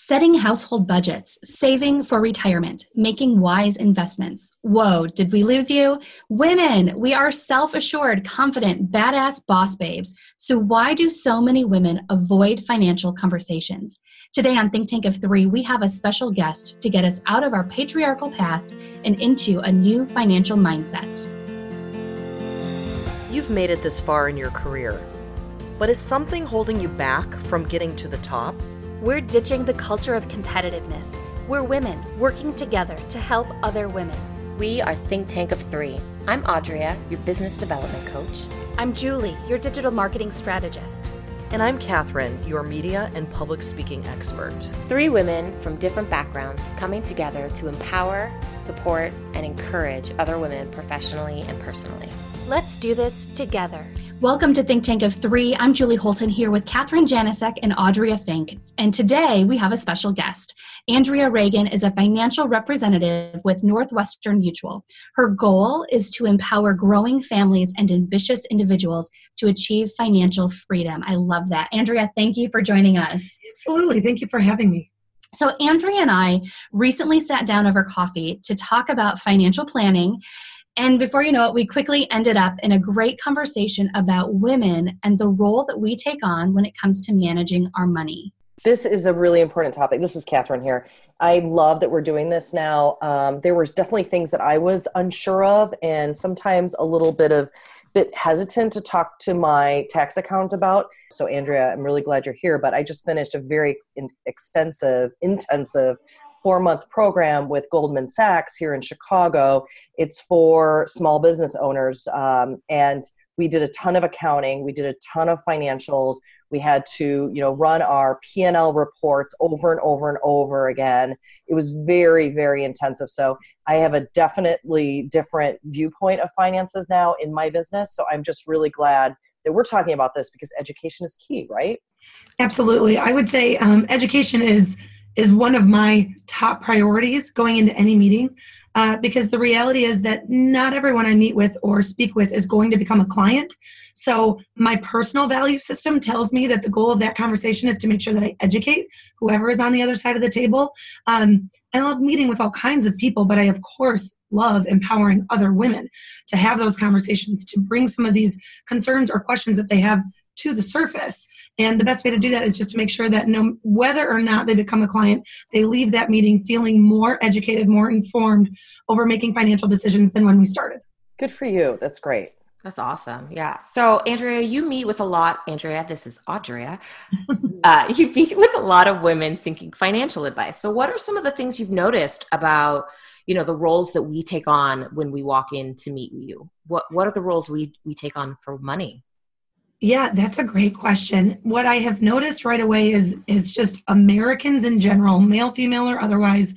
Setting household budgets, saving for retirement, making wise investments. Whoa, did we lose you? Women, we are self assured, confident, badass boss babes. So, why do so many women avoid financial conversations? Today on Think Tank of Three, we have a special guest to get us out of our patriarchal past and into a new financial mindset. You've made it this far in your career, but is something holding you back from getting to the top? We're ditching the culture of competitiveness. We're women working together to help other women. We are Think Tank of Three. I'm Audrea, your business development coach. I'm Julie, your digital marketing strategist. And I'm Kathryn, your media and public speaking expert. Three women from different backgrounds coming together to empower, support, and encourage other women professionally and personally. Let's do this together. Welcome to Think Tank of Three. I'm Julie Holton here with Kathryn Janicek and Audrea Fink. And today we have a special guest. Andrea Reagan is a financial representative with Northwestern Mutual. Her goal is to empower growing families and ambitious individuals to achieve financial freedom. I love that. Andrea, thank you for joining us. Absolutely. Thank you for having me. So, Andrea and I recently sat down over coffee to talk about financial planning and before you know it, we quickly ended up in a great conversation about women and the role that we take on when it comes to managing our money. This is a really important topic. This is Kathryn here. I love that we're doing this now. Um, there was definitely things that I was unsure of, and sometimes a little bit of bit hesitant to talk to my tax account about. So, Andrea, I'm really glad you're here. But I just finished a very extensive, intensive four month program with Goldman Sachs here in Chicago. It's for small business owners. Um, and we did a ton of accounting, we did a ton of financials. We had to, you know, run our P&L reports over and over and over again. It was very, very intensive. So I have a definitely different viewpoint of finances now in my business. So I'm just really glad that we're talking about this because education is key, right? Absolutely. I would say um, education is is one of my top priorities going into any meeting uh, because the reality is that not everyone I meet with or speak with is going to become a client. So, my personal value system tells me that the goal of that conversation is to make sure that I educate whoever is on the other side of the table. Um, I love meeting with all kinds of people, but I, of course, love empowering other women to have those conversations, to bring some of these concerns or questions that they have to the surface. And the best way to do that is just to make sure that no whether or not they become a client, they leave that meeting feeling more educated, more informed over making financial decisions than when we started. Good for you. That's great. That's awesome. Yeah. So, Andrea, you meet with a lot, Andrea, this is Audrea. uh, you meet with a lot of women seeking financial advice. So, what are some of the things you've noticed about, you know, the roles that we take on when we walk in to meet you? What What are the roles we we take on for money? Yeah, that's a great question. What I have noticed right away is is just Americans in general, male, female, or otherwise,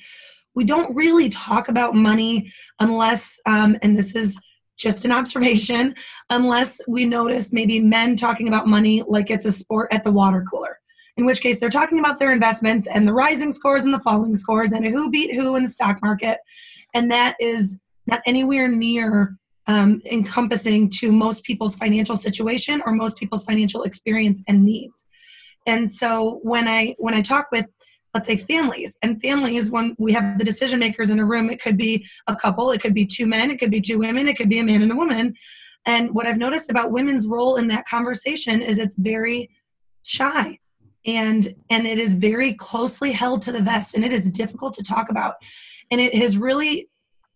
we don't really talk about money unless, um, and this is just an observation, unless we notice maybe men talking about money like it's a sport at the water cooler. In which case, they're talking about their investments and the rising scores and the falling scores and who beat who in the stock market, and that is not anywhere near um, encompassing to most people's financial situation or most people's financial experience and needs. And so when i when i talk with let's say families and families when we have the decision makers in a room. It could be a couple it could be two men it could be two women it could be a man and a woman. And what i've noticed about women's role in that conversation is it's very shy and and it is very closely held to the vest and it is difficult to talk about. And it has really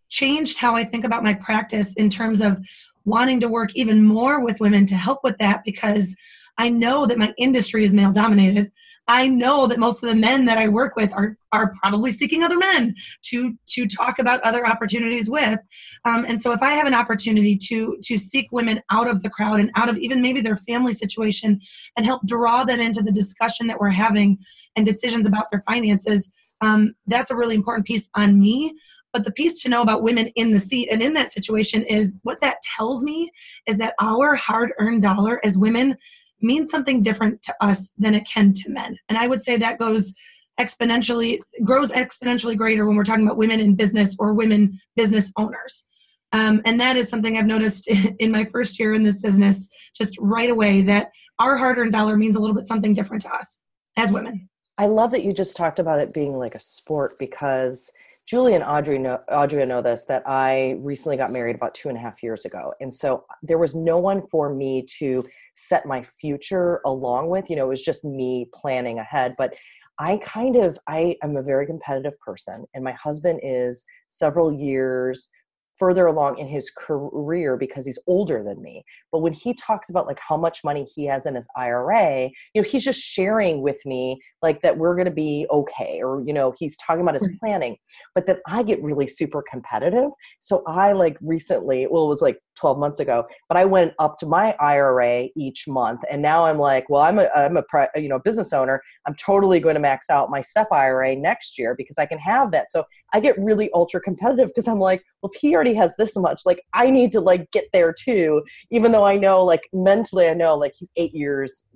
changed how I think about my practice in terms of wanting to work even more with women to help with that because I know that my industry is male dominated. I know that most of the men that I work with are are probably seeking other men to to talk about other opportunities with. Um, and so, if I have an opportunity to to seek women out of the crowd and out of even maybe their family situation and help draw them into the discussion that we're having and decisions about their finances, um, that's a really important piece on me. But the piece to know about women in the seat and in that situation is what that tells me is that our hard earned dollar as women means something different to us than it can to men. And I would say that goes exponentially, grows exponentially greater when we're talking about women in business or women business owners. Um, and that is something I've noticed in my first year in this business, just right away, that our hard earned dollar means a little bit something different to us as women. I love that you just talked about it being like a sport because Julie and Audrey know, Audrey know this that I recently got married about two and a half years ago. And so there was no one for me to set my future along with. You know, it was just me planning ahead. But I kind of I am a very competitive person and my husband is several years further along in his career because he's older than me. But when he talks about like how much money he has in his IRA, you know, he's just sharing with me like that we're going to be okay or you know, he's talking about his mm-hmm. planning. But then I get really super competitive. So I like recently, well it was like 12 months ago, but I went up to my IRA each month and now I'm like, well, I'm a I'm a you know, business owner. I'm totally going to max out my SEP IRA next year because I can have that. So I get really ultra competitive because I'm like, well, if he already has this much, like I need to like get there too, even though I know like mentally I know like he's eight years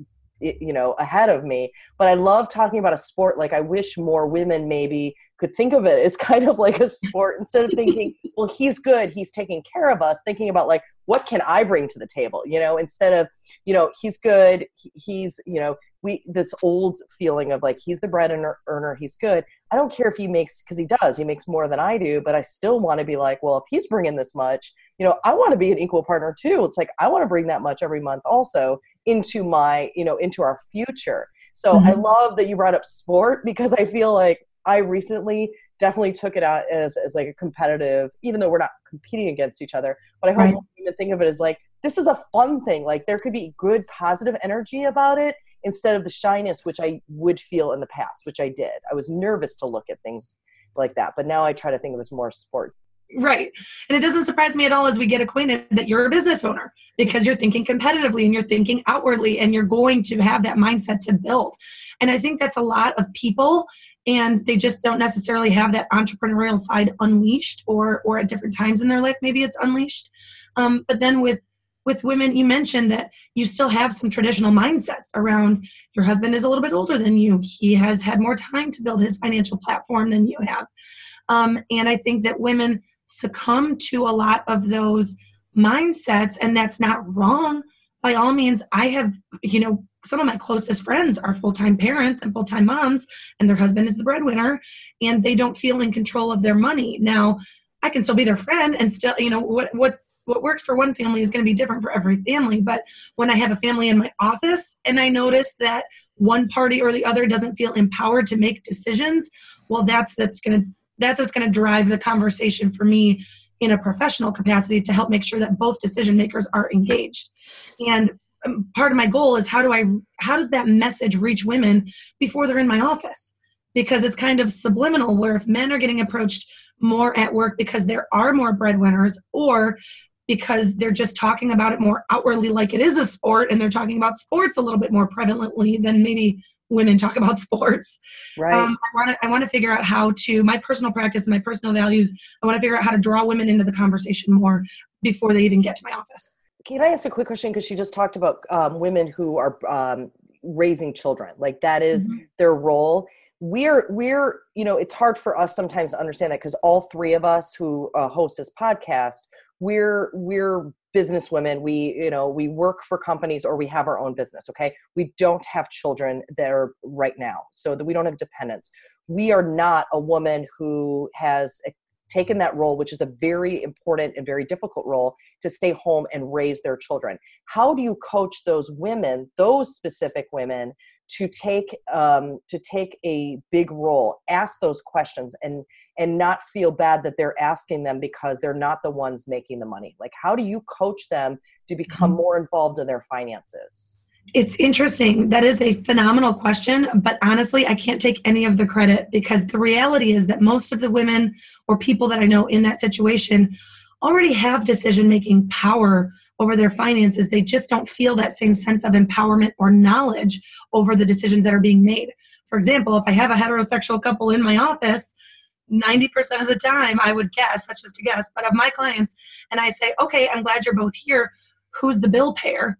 you know ahead of me. But i love talking about a sport like i wish more women maybe could think of it as kind of like a sport instead of thinking well he's good he's taking care of us thinking about like what can i bring to the table you know instead of you know he's good he's you know we this old feeling of like he's the bread and earner he's good i don't care if he makes because he does he makes more than i do but i still want to be like well if he's bringing this much you know i want to be an equal partner too it's like i want to bring that much every month also into my you know into our future so mm-hmm. i love that you brought up sport because i feel like i recently definitely took it out as, as like a competitive even though we're not competing against each other but i hope right. even think of it as like this is a fun thing like there could be good positive energy about it instead of the shyness which I would feel in the past, which I did. I was nervous to look at things like that, but now I try to think of it as more sport. Right. And it doesn't surprise me at all as we get acquainted that you're a business owner because you're thinking competitively and you're thinking outwardly and you're going to have that mindset to build. And I think that's a lot of people and they just don't necessarily have that entrepreneurial side unleashed or or at different times in their life maybe it's unleashed. Um, but then with with women you mentioned that you still have some traditional mindsets around your husband is a little bit older than you. He has had more time to build his financial platform than you have. Um, and i think that women succumb to a lot of those mindsets and that's not wrong. By all means i have you know some of my closest friends are full-time parents and full-time moms and their husband is the breadwinner and they don't feel in control of their money. Now i can still be their friend and still you know what what's what works for one family is going to be different for every family. But when I have a family in my office and I notice that one party or the other doesn't feel empowered to make decisions, well, that's that's going to that's what's going to drive the conversation for me in a professional capacity to help make sure that both decision makers are engaged. And um, part of my goal is how do I how does that message reach women before they're in my office? Because it's kind of subliminal where if men are getting approached more at work because there are more breadwinners or because they're just talking about it more outwardly like it is a sport and they're talking about sports a little bit more prevalently than maybe women talk about sports. Right. Um, i want to i want to figure out how to my personal practice and my personal values i want to figure out how to draw women into the conversation more before they even get to my office. Can i ask a quick question? Because she just talked about um, women who are um, raising children like that is mm-hmm. their role. We're we're you know it's hard for us sometimes to understand that because all three of us who uh, host this podcast we're we're business women we you know we work for companies or we have our own business okay? We don't have children there right now so that we don't have dependents. We are not a woman who has taken that role which is a very important and very difficult role to stay home and raise their children. How do you coach those women those specific women to take um, to take a big role? Ask those questions and and not feel bad that they're asking them because they're not the ones making the money like how do you coach them to become mm-hmm. more involved in their finances it's interesting that is a phenomenal question but honestly i can't take any of the credit because the reality is that most of the women or people that i know in that situation already have decision making power over their finances. They just don't feel that same sense of empowerment or knowledge over the decisions that are being made. For example, if I have a heterosexual couple in my office, 90% of the time, I would guess, that's just a guess, but of my clients, and I say, okay, I'm glad you're both here. Who's the bill payer?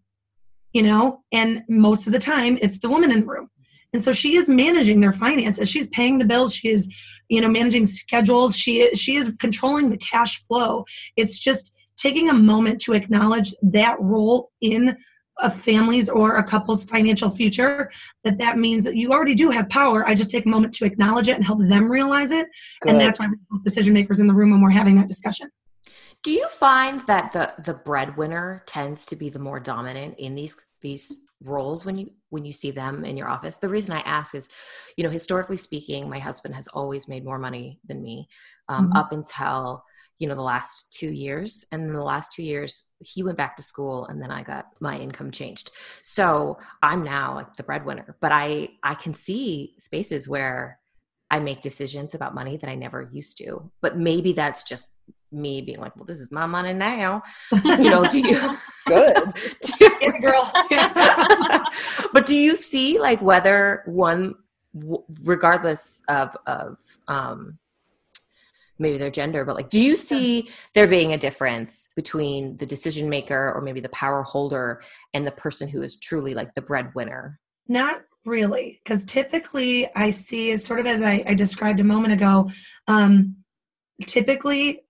You know, and most of the time, it's the woman in the room. And so she is managing their finances. She's paying the bills. She is, you know, managing schedules. She is, she is controlling the cash flow. It's just taking a moment to acknowledge that role in a family's or a couple's financial future, that that means that you already do have power. I just take a moment to acknowledge it and help them realize it. Good. And that's why we're decision makers in the room when we're having that discussion. Do you find that the the breadwinner tends to be the more dominant in these these roles when you when you see them in your office? The reason I ask is, you know, historically speaking, my husband has always made more money than me, um, mm-hmm. up until you know the last two years, and in the last two years he went back to school, and then I got my income changed. So I'm now like the breadwinner, but I I can see spaces where I make decisions about money that I never used to, but maybe that's just me being like, well, this is my money now. you know, do you good do you, girl? but do you see like whether one, regardless of of um, maybe their gender, but like, do you see there being a difference between the decision maker or maybe the power holder and the person who is truly like the breadwinner? Not really, because typically I see, as sort of as I, I described a moment ago, um, typically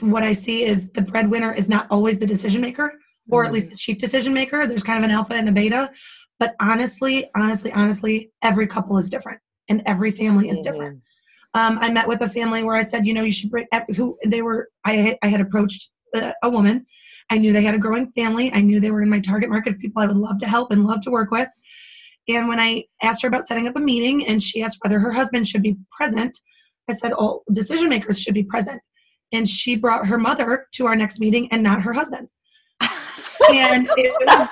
what I see is the breadwinner is not always the decision maker, or at least mm. the chief decision maker. There's kind of an alpha and a beta. But honestly, honestly, honestly, every couple is different and every family is different. Um, I met with a family where I said, you know, you should bring who they were. I I had approached a, a woman. I knew they had a growing family. I knew they were in my target market of people I would love to help and love to work with. And when I asked her about setting up a meeting, and she asked whether her husband should be present, I said, "Oh, decision makers should be present." and she brought her mother to our next meeting and not her husband. and it was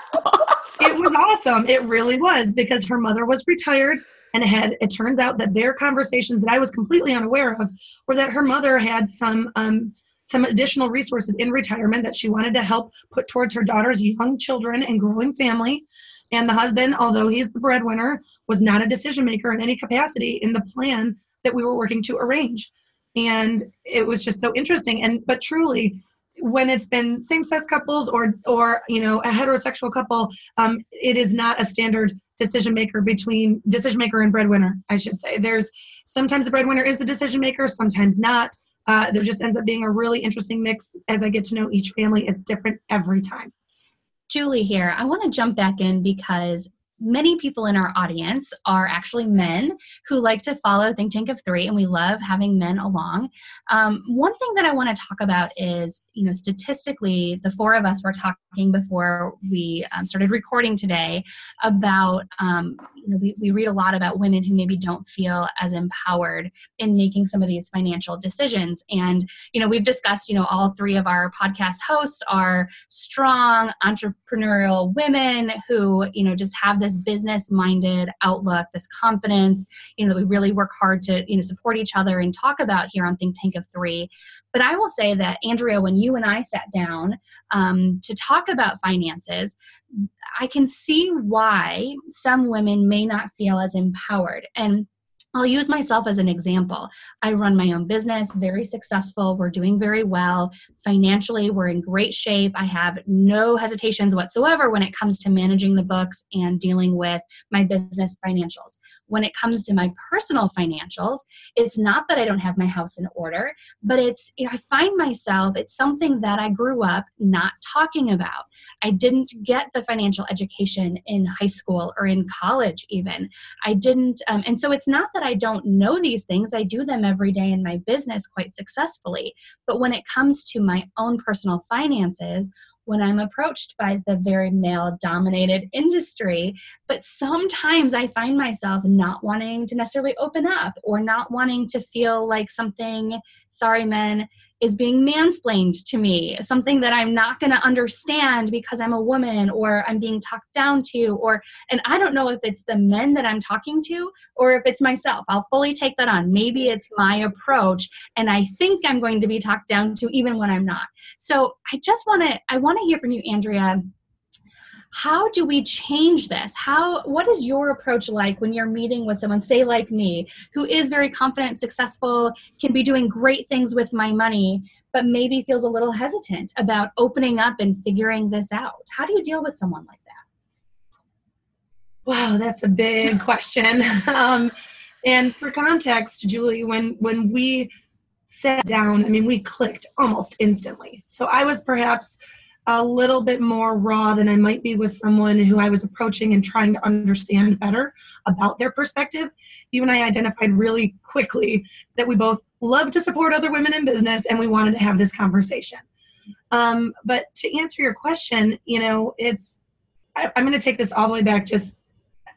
it was awesome. It really was because her mother was retired and had it turns out that their conversations that I was completely unaware of were that her mother had some um, some additional resources in retirement that she wanted to help put towards her daughter's young children and growing family. And the husband, although he's the breadwinner, was not a decision maker in any capacity in the plan that we were working to arrange and it was just so interesting and but truly when it's been same-sex couples or or you know a heterosexual couple um, it is not a standard decision maker between decision maker and breadwinner i should say. There's sometimes the breadwinner is the decision maker sometimes not. Uh, there just ends up being a really interesting mix. As i get to know each family it's different every time. Julie here. I want to jump back in because many people in our audience are actually men who like to follow Think Tank of Three, and we love having men along. Um, one thing that I want to talk about is, you know, statistically, the four of us were talking before we um, started recording today about, um, you know, we, we read a lot about women who maybe don't feel as empowered in making some of these financial decisions. And, you know, we've discussed, you know, all three of our podcast hosts are strong entrepreneurial women who, you know, just have this this business minded outlook, this confidence, you know, that we really work hard to, you know, support each other and talk about here on Think Tank of Three. But I will say that, Andrea, when you and I sat down um, to talk about finances, I can see why some women may not feel as empowered. And I'll use myself as an example. I run my own business, very successful. We're doing very well. Financially, we're in great shape. I have no hesitations whatsoever when it comes to managing the books and dealing with my business financials. When it comes to my personal financials, it's not that I don't have my house in order, but it's, you know, I find myself, it's something that I grew up not talking about. I didn't get the financial education in high school or in college, even. I didn't, um, and so it's not that I don't know these things, I do them every day in my business quite successfully. But when it comes to my own personal finances, when I'm approached by the very male dominated industry. But sometimes I find myself not wanting to necessarily open up or not wanting to feel like something, sorry, men, is being mansplained to me, something that I'm not going to understand because I'm a woman or I'm being talked down to, or, and I don't know if it's the men that I'm talking to or if it's myself. I'll fully take that on. Maybe it's my approach and I think I'm going to be talked down to even when I'm not. So I just want to, I want to hear from you, Andrea how do we change this? How what is your approach like when you're meeting with someone say like me who is very confident successful can be doing great things with my money but maybe feels a little hesitant about opening up and figuring this out? How do you deal with someone like that? Wow that's a big question. Um, and for context julie when when we sat down i mean we clicked almost instantly. So i was perhaps a little bit more raw than I might be with someone who I was approaching and trying to understand better about their perspective. You and I identified really quickly that we both love to support other women in business and we wanted to have this conversation. Um, but to answer your question, you know, it's, I, I'm going to take this all the way back. Just,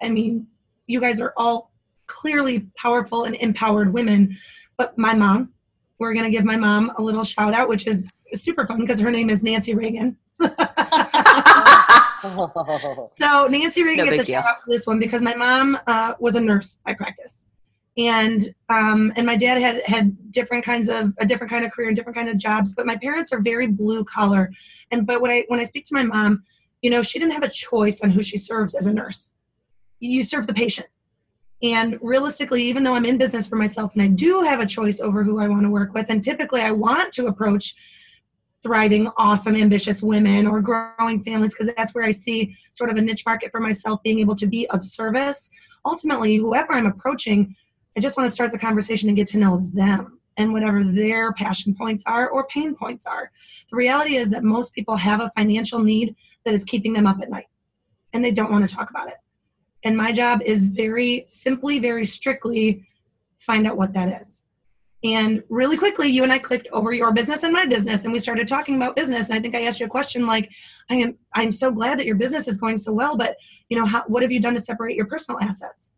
I mean, you guys are all clearly powerful and empowered women, but my mom, we're going to give my mom a little shout out, which is super fun because her name is Nancy Reagan. so Nancy Reagan no gets a shout out for this one because my mom uh, was a nurse by practice, and um, and my dad had had different kinds of a different kind of career and different kind of jobs. But my parents are very blue collar, and but when I when I speak to my mom, you know, she didn't have a choice on who she serves as a nurse. You serve the patient. And realistically, even though I'm in business for myself and I do have a choice over who I want to work with, and typically I want to approach thriving, awesome, ambitious women or growing families because that's where I see sort of a niche market for myself being able to be of service. Ultimately, whoever I'm approaching, I just want to start the conversation and get to know them and whatever their passion points are or pain points are. The reality is that most people have a financial need that is keeping them up at night and they don't want to talk about it. And my job is very simply, very strictly find out what that is. And really quickly, you and I clicked over your business and my business, and we started talking about business. And I think I asked you a question like, "I am I'm so glad that your business is going so well, but you know, how, what have you done to separate your personal assets?"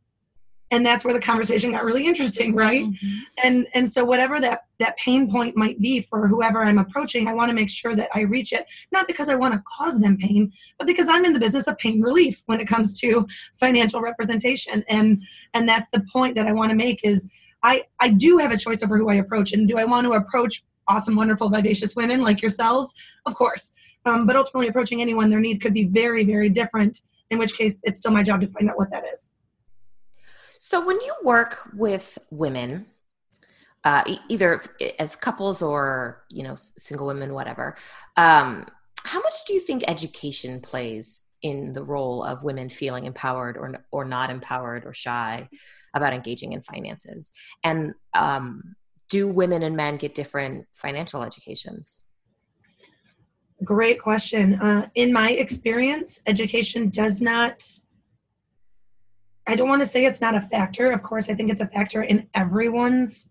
And that's where the conversation got really interesting, right? Mm-hmm. And and so whatever that that pain point might be for whoever I'm approaching, I want to make sure that I reach it, not because I want to cause them pain, but because I'm in the business of pain relief when it comes to financial representation. And and that's the point that I want to make is I, I do have a choice over who I approach. And do I want to approach awesome, wonderful, vivacious women like yourselves? Of course. Um, but ultimately, approaching anyone, their need could be very, very different, in which case it's still my job to find out what that is. So, when you work with women, uh, either as couples or you know single women, whatever, um, how much do you think education plays in the role of women feeling empowered or or not empowered or shy about engaging in finances. And um, do women and men get different financial educations? Great question. Uh, in my experience education does not i don't want to say it's not a factor. Of course i think it's a factor in everyone's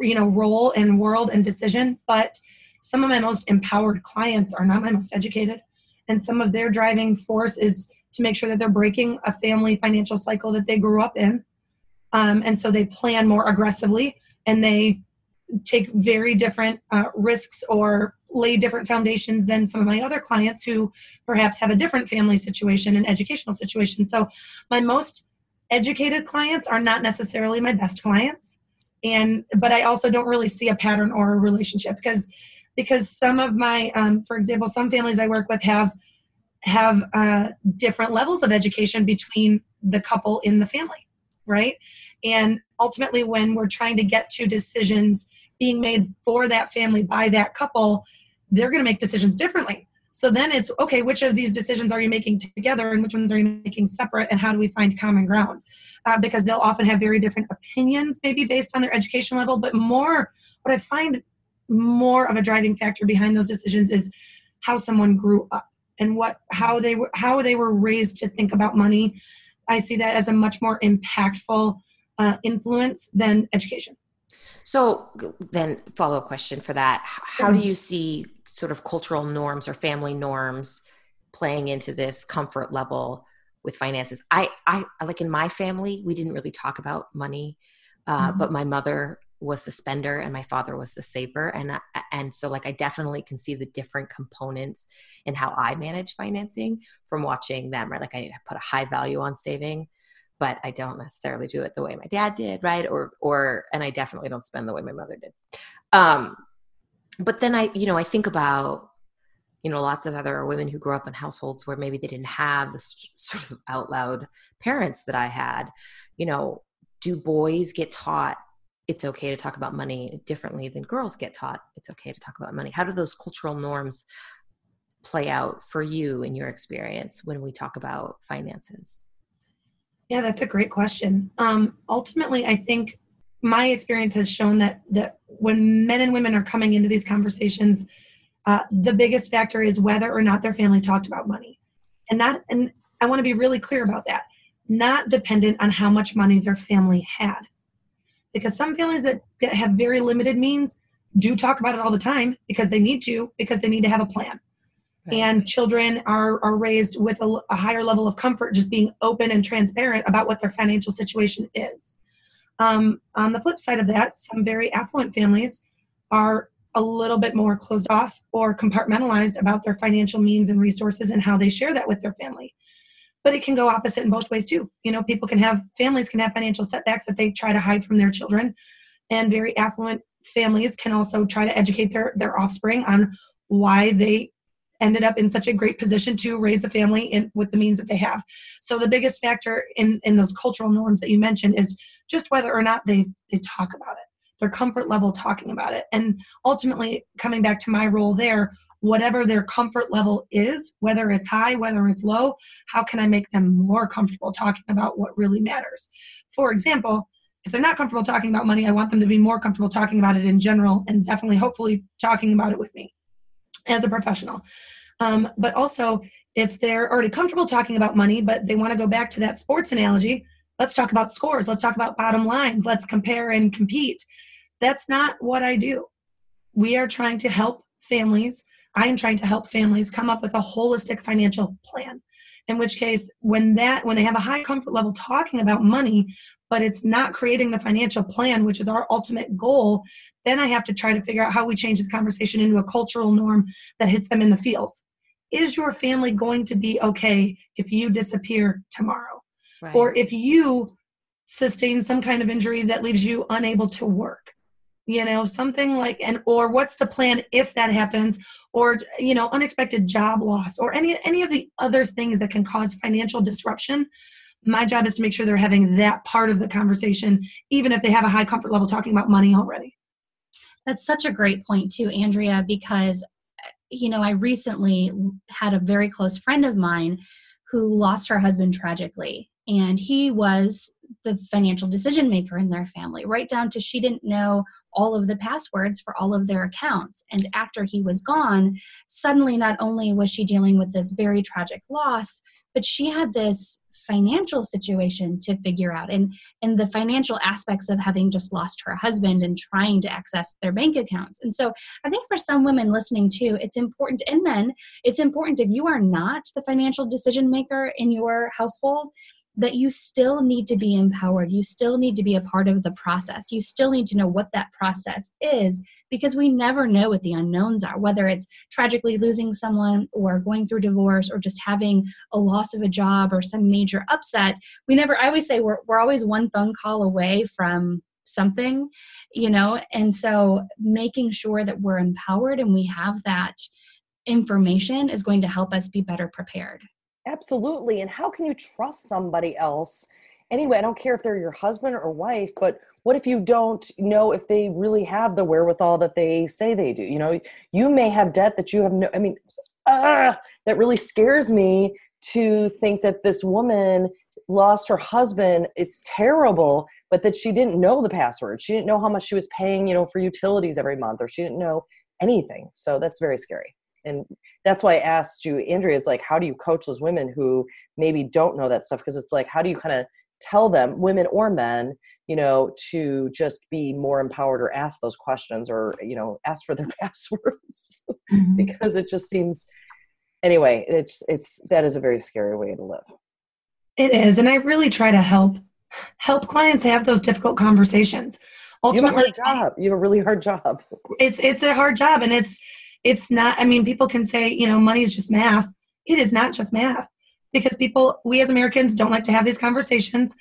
you know role and world and decision but some of my most empowered clients are not my most educated and some of their driving force is to make sure that they're breaking a family financial cycle that they grew up in. Um, and so they plan more aggressively and they take very different uh, risks or lay different foundations than some of my other clients who perhaps have a different family situation and educational situation. So my most educated clients are not necessarily my best clients. And but i also don't really see a pattern or a relationship because because some of my um, for example some families i work with have have uh, different levels of education between the couple in the family right? And ultimately when we're trying to get to decisions being made for that family by that couple they're going to make decisions differently. So then it's okay which of these decisions are you making together and which ones are you making separate and how do we find common ground? Uh, because they'll often have very different opinions maybe based on their education level but more what i find more of a driving factor behind those decisions is how someone grew up and what how they were how they were raised to think about money. I see that as a much more impactful uh, influence than education. So then follow up question for that. How do you see sort of cultural norms or family norms playing into this comfort level with finances? I i like in my family we didn't really talk about money uh, mm-hmm. but my mother was the spender and my father was the saver. And and so like I definitely can see the different components in how I manage financing from watching them right? Like I need to put a high value on saving but I don't necessarily do it the way my dad did right? Or or and I definitely don't spend the way my mother did. Um but then I you know I think about you know lots of other women who grew up in households where maybe they didn't have the sort of out loud parents that I had. You know do boys get taught it's okay to talk about money differently than girls get taught it's okay to talk about money how do those cultural norms play out for you in your experience when we talk about finances yeah that's a great question um, ultimately i think my experience has shown that that when men and women are coming into these conversations uh, the biggest factor is whether or not their family talked about money. And not and I want to be really clear about that. Not dependent on how much money their family had. Because some families that, that have very limited means do talk about it all the time because they need to, because they need to have a plan. Right. And children are, are raised with a, a higher level of comfort just being open and transparent about what their financial situation is. Um, on the flip side of that, some very affluent families are a little bit more closed off or compartmentalized about their financial means and resources and how they share that with their family. But it can go opposite in both ways too. You know, people can have families can have financial setbacks that they try to hide from their children, and very affluent families can also try to educate their their offspring on why they ended up in such a great position to raise a family in, with the means that they have. So the biggest factor in in those cultural norms that you mentioned is just whether or not they they talk about it their comfort level talking about it. And ultimately, coming back to my role there, whatever their comfort level is, whether it's high, whether it's low, how can I make them more comfortable talking about what really matters? For example, if they're not comfortable talking about money, I want them to be more comfortable talking about it in general and definitely, hopefully, talking about it with me as a professional. Um, but also, if they're already comfortable talking about money, but they want to go back to that sports analogy, let's talk about scores. Let's talk about bottom lines. Let's compare and compete. That's not what I do. We are trying to help families. I am trying to help families come up with a holistic financial plan. In which case, when that when they have a high comfort level talking about money, but it's not creating the financial plan, which is our ultimate goal, then I have to try to figure out how we change the conversation into a cultural norm that hits them in the feels. Is your family going to be okay if you disappear tomorrow? Right. Or if you sustain some kind of injury that leaves you unable to work? You know something like and or what's the plan if that happens or you know unexpected job loss or any any of the other things that can cause financial disruption my job is to make sure they're having that part of the conversation even if they have a high comfort level talking about money already. That's such a great point too andrea because you know i recently had a very close friend of mine who lost her husband tragically and he was the financial decision maker in their family, right down to she didn't know all of the passwords for all of their accounts. And after he was gone, suddenly not only was she dealing with this very tragic loss, but she had this financial situation to figure out and and the financial aspects of having just lost her husband and trying to access their bank accounts and so i think for some women listening too it's important and men it's important if you are not the financial decision maker in your household that you still need to be empowered. You still need to be a part of the process. You still need to know what that process is because we never know what the unknowns are, whether it's tragically losing someone or going through divorce or just having a loss of a job or some major upset. We never, I always say we're, we're always one phone call away from something, you know, and so making sure that we're empowered and we have that information is going to help us be better prepared. Absolutely. And how can you trust somebody else? Anyway, I don't care if they're your husband or wife, but what if you don't know if they really have the wherewithal that they say they do? You know, you may have debt that you have no, I mean, ah, that really scares me to think that this woman lost her husband. It's terrible, but that she didn't know the password. She didn't know how much she was paying, you know, for utilities every month, or she didn't know anything. So that's very scary and that's why i asked you andrea is like how do you coach those women who maybe don't know that stuff? Because it's like how do you kind of tell them women or men you know to just be more empowered or ask those questions or you know ask for their passwords? Mm-hmm. because it just seems anyway it's it's that is a very scary way to live. It is and i really try to help help clients have those difficult conversations. Ultimately you have a hard job. You have a really hard job. It's it's a hard job and it's it's not i mean people can say you know money is just math. It is not just math because people we as americans don't like to have these conversations.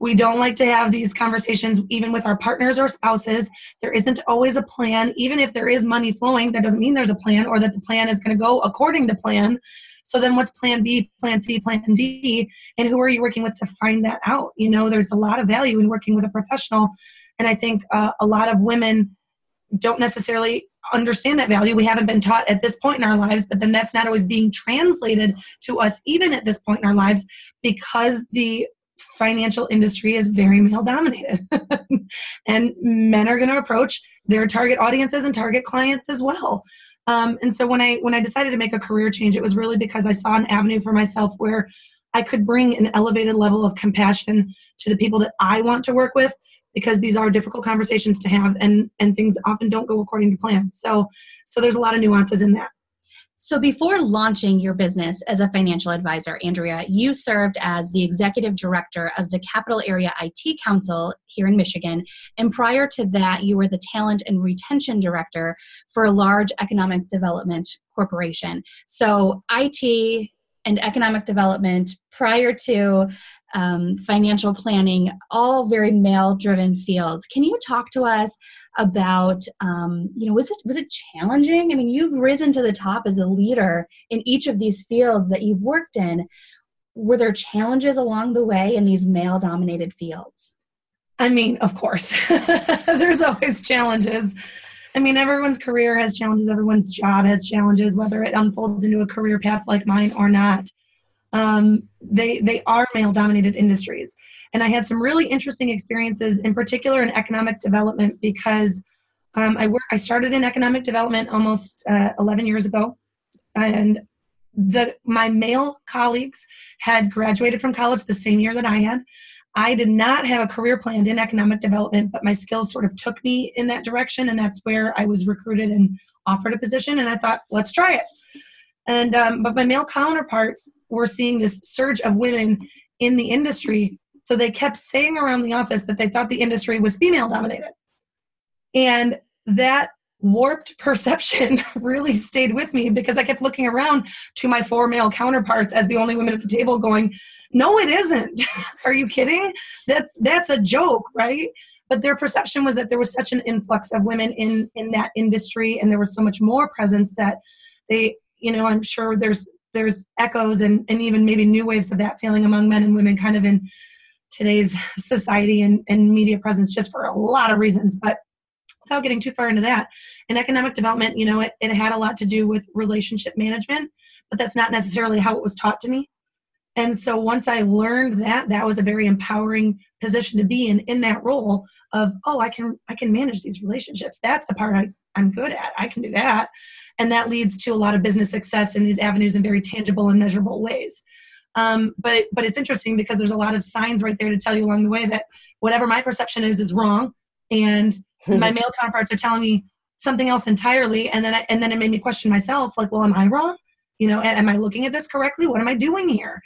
We don't like to have these conversations even with our partners or spouses. There isn't always a plan. Even if there is money flowing that doesn't mean there's a plan or that the plan is going to go according to plan. So then what's plan b plan c plan d? And who are you working with to find that out? You know there's a lot of value in working with a professional. And i think uh, a lot of women don't necessarily understand that value. We haven't been taught at this point in our lives, but then that's not always being translated to us, even at this point in our lives, because the financial industry is very male dominated. and men are going to approach their target audiences and target clients as well. Um, and so when I when I decided to make a career change, it was really because I saw an avenue for myself where I could bring an elevated level of compassion to the people that I want to work with because these are difficult conversations to have and and things often don't go according to plan. So so there's a lot of nuances in that. So, before launching your business as a financial advisor, Andrea, you served as the executive director of the Capital Area IT Council here in Michigan. And prior to that, you were the talent and retention director for a large economic development corporation. So, IT and economic development prior to um, financial planning, all very male driven fields. Can you talk to us about, um, you know, was it, was it challenging? I mean, you've risen to the top as a leader in each of these fields that you've worked in. Were there challenges along the way in these male dominated fields? I mean, of course, there's always challenges. I mean, everyone's career has challenges, everyone's job has challenges, whether it unfolds into a career path like mine or not um, they they are male dominated industries. And i had some really interesting experiences in particular in economic development because um, i work i started in economic development almost uh, 11 years ago. And the my male colleagues had graduated from college the same year that i had. I did not have a career planned in economic development but my skills sort of took me in that direction and that's where i was recruited and offered a position and i thought let's try it and um, but my male counterparts were seeing this surge of women in the industry so they kept saying around the office that they thought the industry was female dominated. And that warped perception really stayed with me because i kept looking around to my four male counterparts as the only women at the table going no it isn't. Are you kidding? That's that's a joke right? But their perception was that there was such an influx of women in in that industry and there was so much more presence that they you know i'm sure there's there's echoes and, and even maybe new waves of that feeling among men and women kind of in today's society and, and media presence just for a lot of reasons. But without getting too far into that in economic development you know it, it had a lot to do with relationship management but that's not necessarily how it was taught to me. And so once i learned that that was a very empowering position to be in in that role of oh i can i can manage these relationships. That's the part I, i'm good at. I can do that and that leads to a lot of business success in these avenues in very tangible and measurable ways. Um, but but it's interesting because there's a lot of signs right there to tell you along the way that whatever my perception is is wrong. And my male counterparts are telling me something else entirely. And then I, and then it made me question myself like well am i wrong? You know am i looking at this correctly? What am i doing here?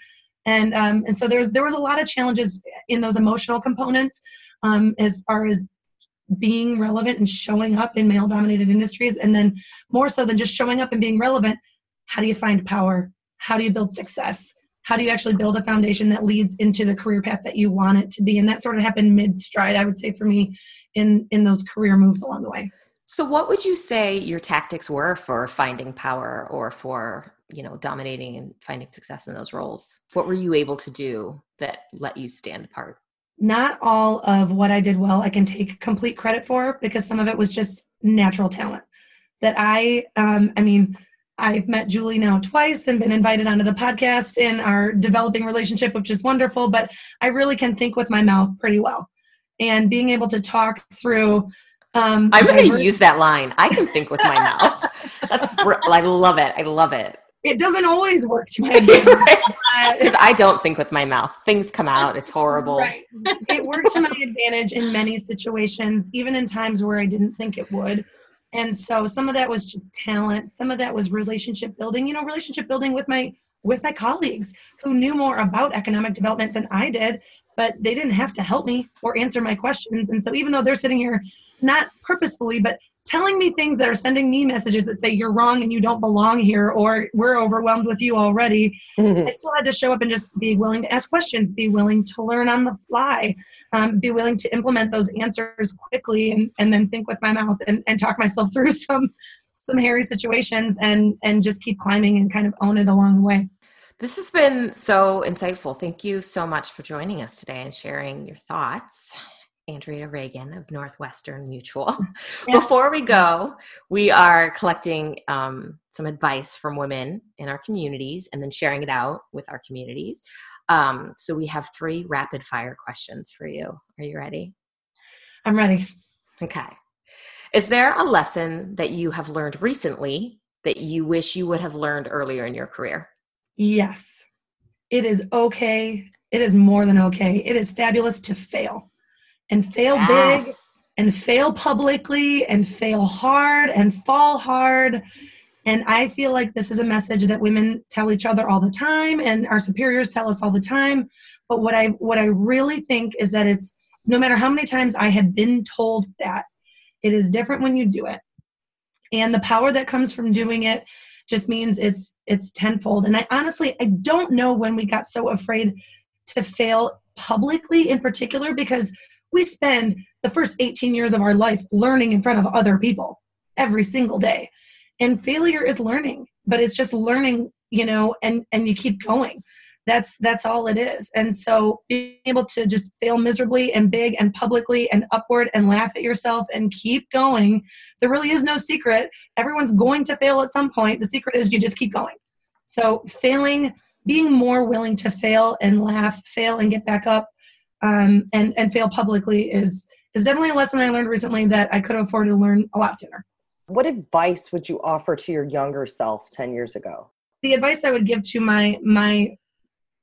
And um, and so there's there was a lot of challenges in those emotional components um, as far as being relevant and showing up in male dominated industries and then more so than just showing up and being relevant how do you find power? How do you build success? How do you actually build a foundation that leads into the career path that you want it to be? And that sort of happened mid stride i would say for me in in those career moves along the way. So what would you say your tactics were for finding power or for you know dominating and finding success in those roles? What were you able to do that let you stand apart not all of what I did well I can take complete credit for because some of it was just natural talent. That I, um, I mean, I've met Julie now twice and been invited onto the podcast in our developing relationship, which is wonderful. But I really can think with my mouth pretty well, and being able to talk through. Um, I'm going to use that line. I can think with my mouth. That's I love it. I love it it doesn't always work to my advantage. Because I don't think with my mouth. Things come out. It's horrible. Right. It worked to my advantage in many situations, even in times where I didn't think it would. And so some of that was just talent. Some of that was relationship building. You know, relationship building with my with my colleagues who knew more about economic development than I did, but they didn't have to help me or answer my questions. And so even though they're sitting here not purposefully, but telling me things that are sending me messages that say you're wrong and you don't belong here or we're overwhelmed with you already mm-hmm. i still had to show up and just be willing to ask questions be willing to learn on the fly um, be willing to implement those answers quickly and, and then think with my mouth and, and talk myself through some some hairy situations and and just keep climbing and kind of own it along the way this has been so insightful. Thank you so much for joining us today and sharing your thoughts. Andrea Reagan of Northwestern Mutual. Yeah. Before we go, we are collecting um, some advice from women in our communities and then sharing it out with our communities. Um, so we have three rapid fire questions for you. Are you ready? I'm ready. Okay. Is there a lesson that you have learned recently that you wish you would have learned earlier in your career? Yes. It is okay. It is more than okay. It is fabulous to fail and fail yes. big and fail publicly and fail hard and fall hard. And I feel like this is a message that women tell each other all the time and our superiors tell us all the time. But what I what I really think is that it's no matter how many times I had been told that, it is different when you do it. And the power that comes from doing it just means it's it's tenfold. And I honestly I don't know when we got so afraid to fail publicly in particular because we spend the first 18 years of our life learning in front of other people every single day. And failure is learning, but it's just learning, you know, and and you keep going. That's that's all it is. And so being able to just fail miserably and big and publicly and upward and laugh at yourself and keep going there really is no secret. Everyone's going to fail at some point. The secret is you just keep going. So failing being more willing to fail and laugh fail and get back up um, and and fail publicly is is definitely a lesson i learned recently that i could have afforded to learn a lot sooner what advice would you offer to your younger self 10 years ago the advice i would give to my my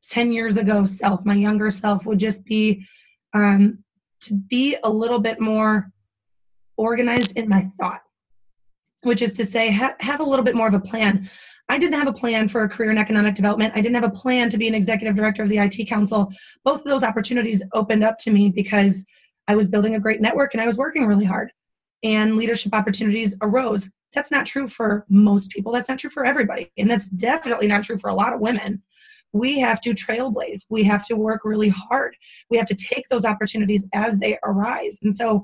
10 years ago self, my younger self, would just be um, to be a little bit more organized in my thought, which is to say, ha- have a little bit more of a plan. I didn't have a plan for a career in economic development. I didn't have a plan to be an executive director of the IT Council. Both of those opportunities opened up to me because I was building a great network and I was working really hard. And leadership opportunities arose. That's not true for most people. That's not true for everybody. And that's definitely not true for a lot of women we have to trailblaze. We have to work really hard. We have to take those opportunities as they arise. And so,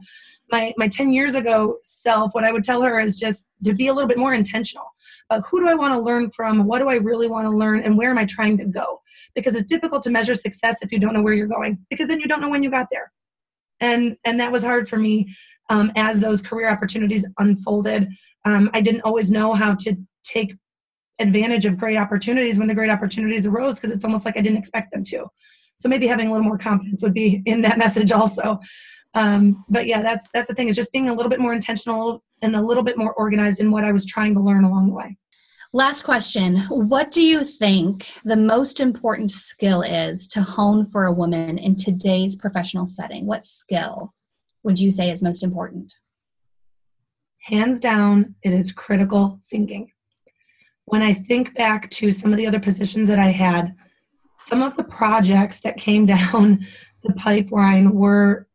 my my 10 years ago self, what I would tell her is just to be a little bit more intentional. Uh, who do I want to learn from? What do I really want to learn? And where am I trying to go? Because it's difficult to measure success if you don't know where you're going, because then you don't know when you got there. And and that was hard for me um, as those career opportunities unfolded. Um, I didn't always know how to take advantage of great opportunities when the great opportunities arose because it's almost like I didn't expect them to. So maybe having a little more confidence would be in that message also. Um, but yeah, that's that's the thing is just being a little bit more intentional and a little bit more organized in what I was trying to learn along the way. Last question. What do you think the most important skill is to hone for a woman in today's professional setting? What skill would you say is most important? Hands down, it is critical thinking when I think back to some of the other positions that I had, some of the projects that came down the pipeline were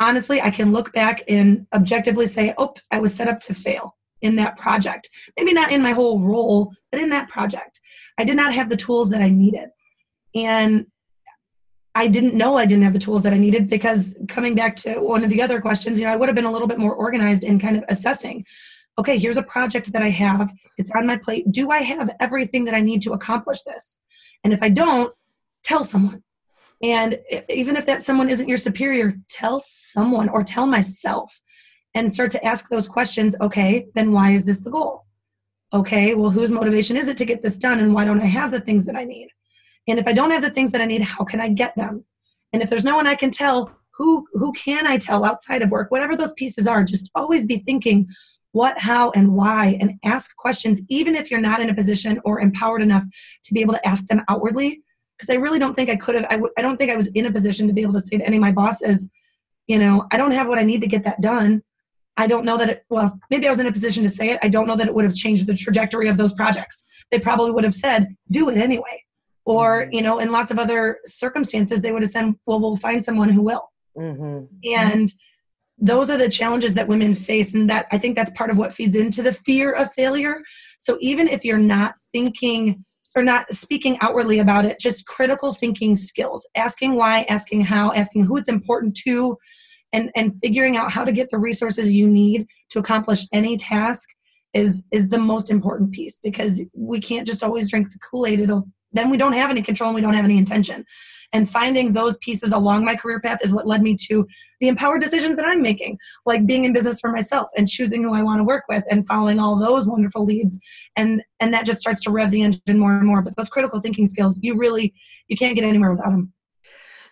honestly, I can look back and objectively say, oh, I was set up to fail in that project. Maybe not in my whole role, but in that project. I did not have the tools that I needed. And I didn't know I didn't have the tools that I needed because coming back to one of the other questions, you know, I would have been a little bit more organized in kind of assessing okay, here's a project that I have. It's on my plate. Do I have everything that I need to accomplish this? And if I don't, tell someone. And even if that someone isn't your superior, tell someone or tell myself and start to ask those questions. Okay, then why is this the goal? Okay, well, whose motivation is it to get this done? And why don't I have the things that I need? And if I don't have the things that I need, how can I get them? And if there's no one I can tell, who who can I tell outside of work? Whatever those pieces are, just always be thinking what, how, and why, and ask questions, even if you're not in a position or empowered enough to be able to ask them outwardly. Because I really don't think I could have, I w- I don't think I was in a position to be able to say to any of my bosses, you know, I don't have what I need to get that done. I don't know that it, well, maybe I was in a position to say it. I don't know that it would have changed the trajectory of those projects. They probably would have said, do it anyway. Or, mm-hmm. you know, in lots of other circumstances, they would have said, well, we'll find someone who will. Mm-hmm. And those are the challenges that women face and that i think that's part of what feeds into the fear of failure so even if you're not thinking or not speaking outwardly about it just critical thinking skills asking why asking how asking who it's important to and and figuring out how to get the resources you need to accomplish any task is is the most important piece because we can't just always drink the kool-aid. It'll then we don't have any control and we don't have any intention and finding those pieces along my career path is what led me to the empowered decisions that I'm making, like being in business for myself and choosing who I want to work with and following all those wonderful leads. And and that just starts to rev the engine more and more. But those critical thinking skills, you really you can't get anywhere without them.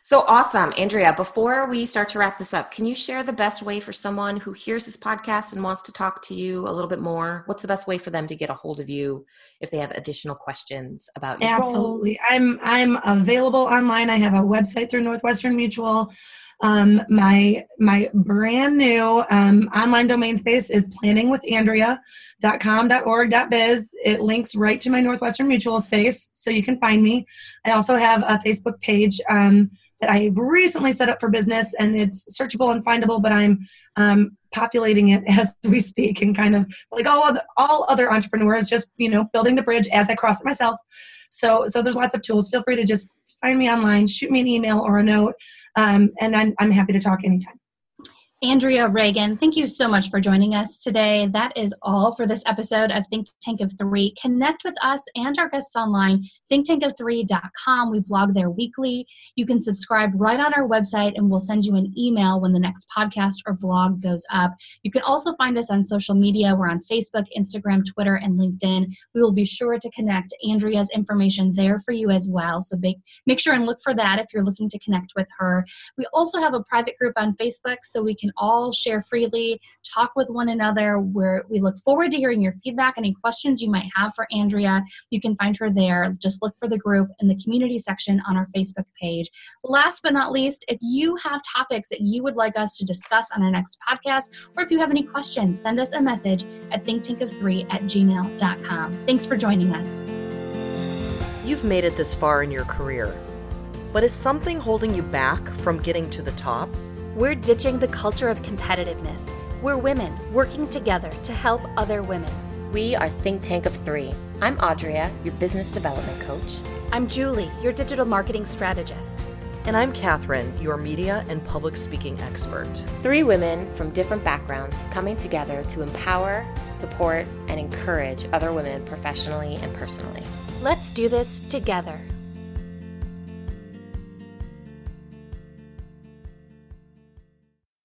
So awesome. Andrea, before we start to wrap this up, can you share the best way for someone who hears this podcast and wants to talk to you a little bit more? What's the best way for them to get a hold of you if they have additional questions about your Absolutely. I'm I'm available online. I have a website through Northwestern Mutual. Um, my my brand new um, online domain space is planningwithandrea.com.org.biz. It links right to my Northwestern Mutual space, so you can find me. I also have a Facebook page. Um, that I recently set up for business, and it's searchable and findable. But I'm um, populating it as we speak, and kind of like all other, all other entrepreneurs, just you know, building the bridge as I cross it myself. So, so there's lots of tools. Feel free to just find me online, shoot me an email or a note, um, and I'm, I'm happy to talk anytime. Andrea Reagan, thank you so much for joining us today. That is all for this episode of Think Tank of Three. Connect with us and our guests online, thinktankof3.com. We blog there weekly. You can subscribe right on our website, and we'll send you an email when the next podcast or blog goes up. You can also find us on social media. We're on Facebook, Instagram, Twitter, and LinkedIn. We will be sure to connect Andrea's information there for you as well. So make, make sure and look for that if you're looking to connect with her. We also have a private group on Facebook so we can can all share freely, talk with one another. Where we look forward to hearing your feedback, any questions you might have for Andrea. You can find her there. Just look for the group in the community section on our Facebook page. Last but not least, if you have topics that you would like us to discuss on our next podcast, or if you have any questions, send us a message at thinktankof3 at gmail.com. Thanks for joining us. You've made it this far in your career, but is something holding you back from getting to the top? We're ditching the culture of competitiveness. We're women working together to help other women. We are Think Tank of Three. I'm Audrea, your business development coach. I'm Julie, your digital marketing strategist. And I'm Kathryn, your media and public speaking expert. Three women from different backgrounds coming together to empower, support, and encourage other women professionally and personally. Let's do this together.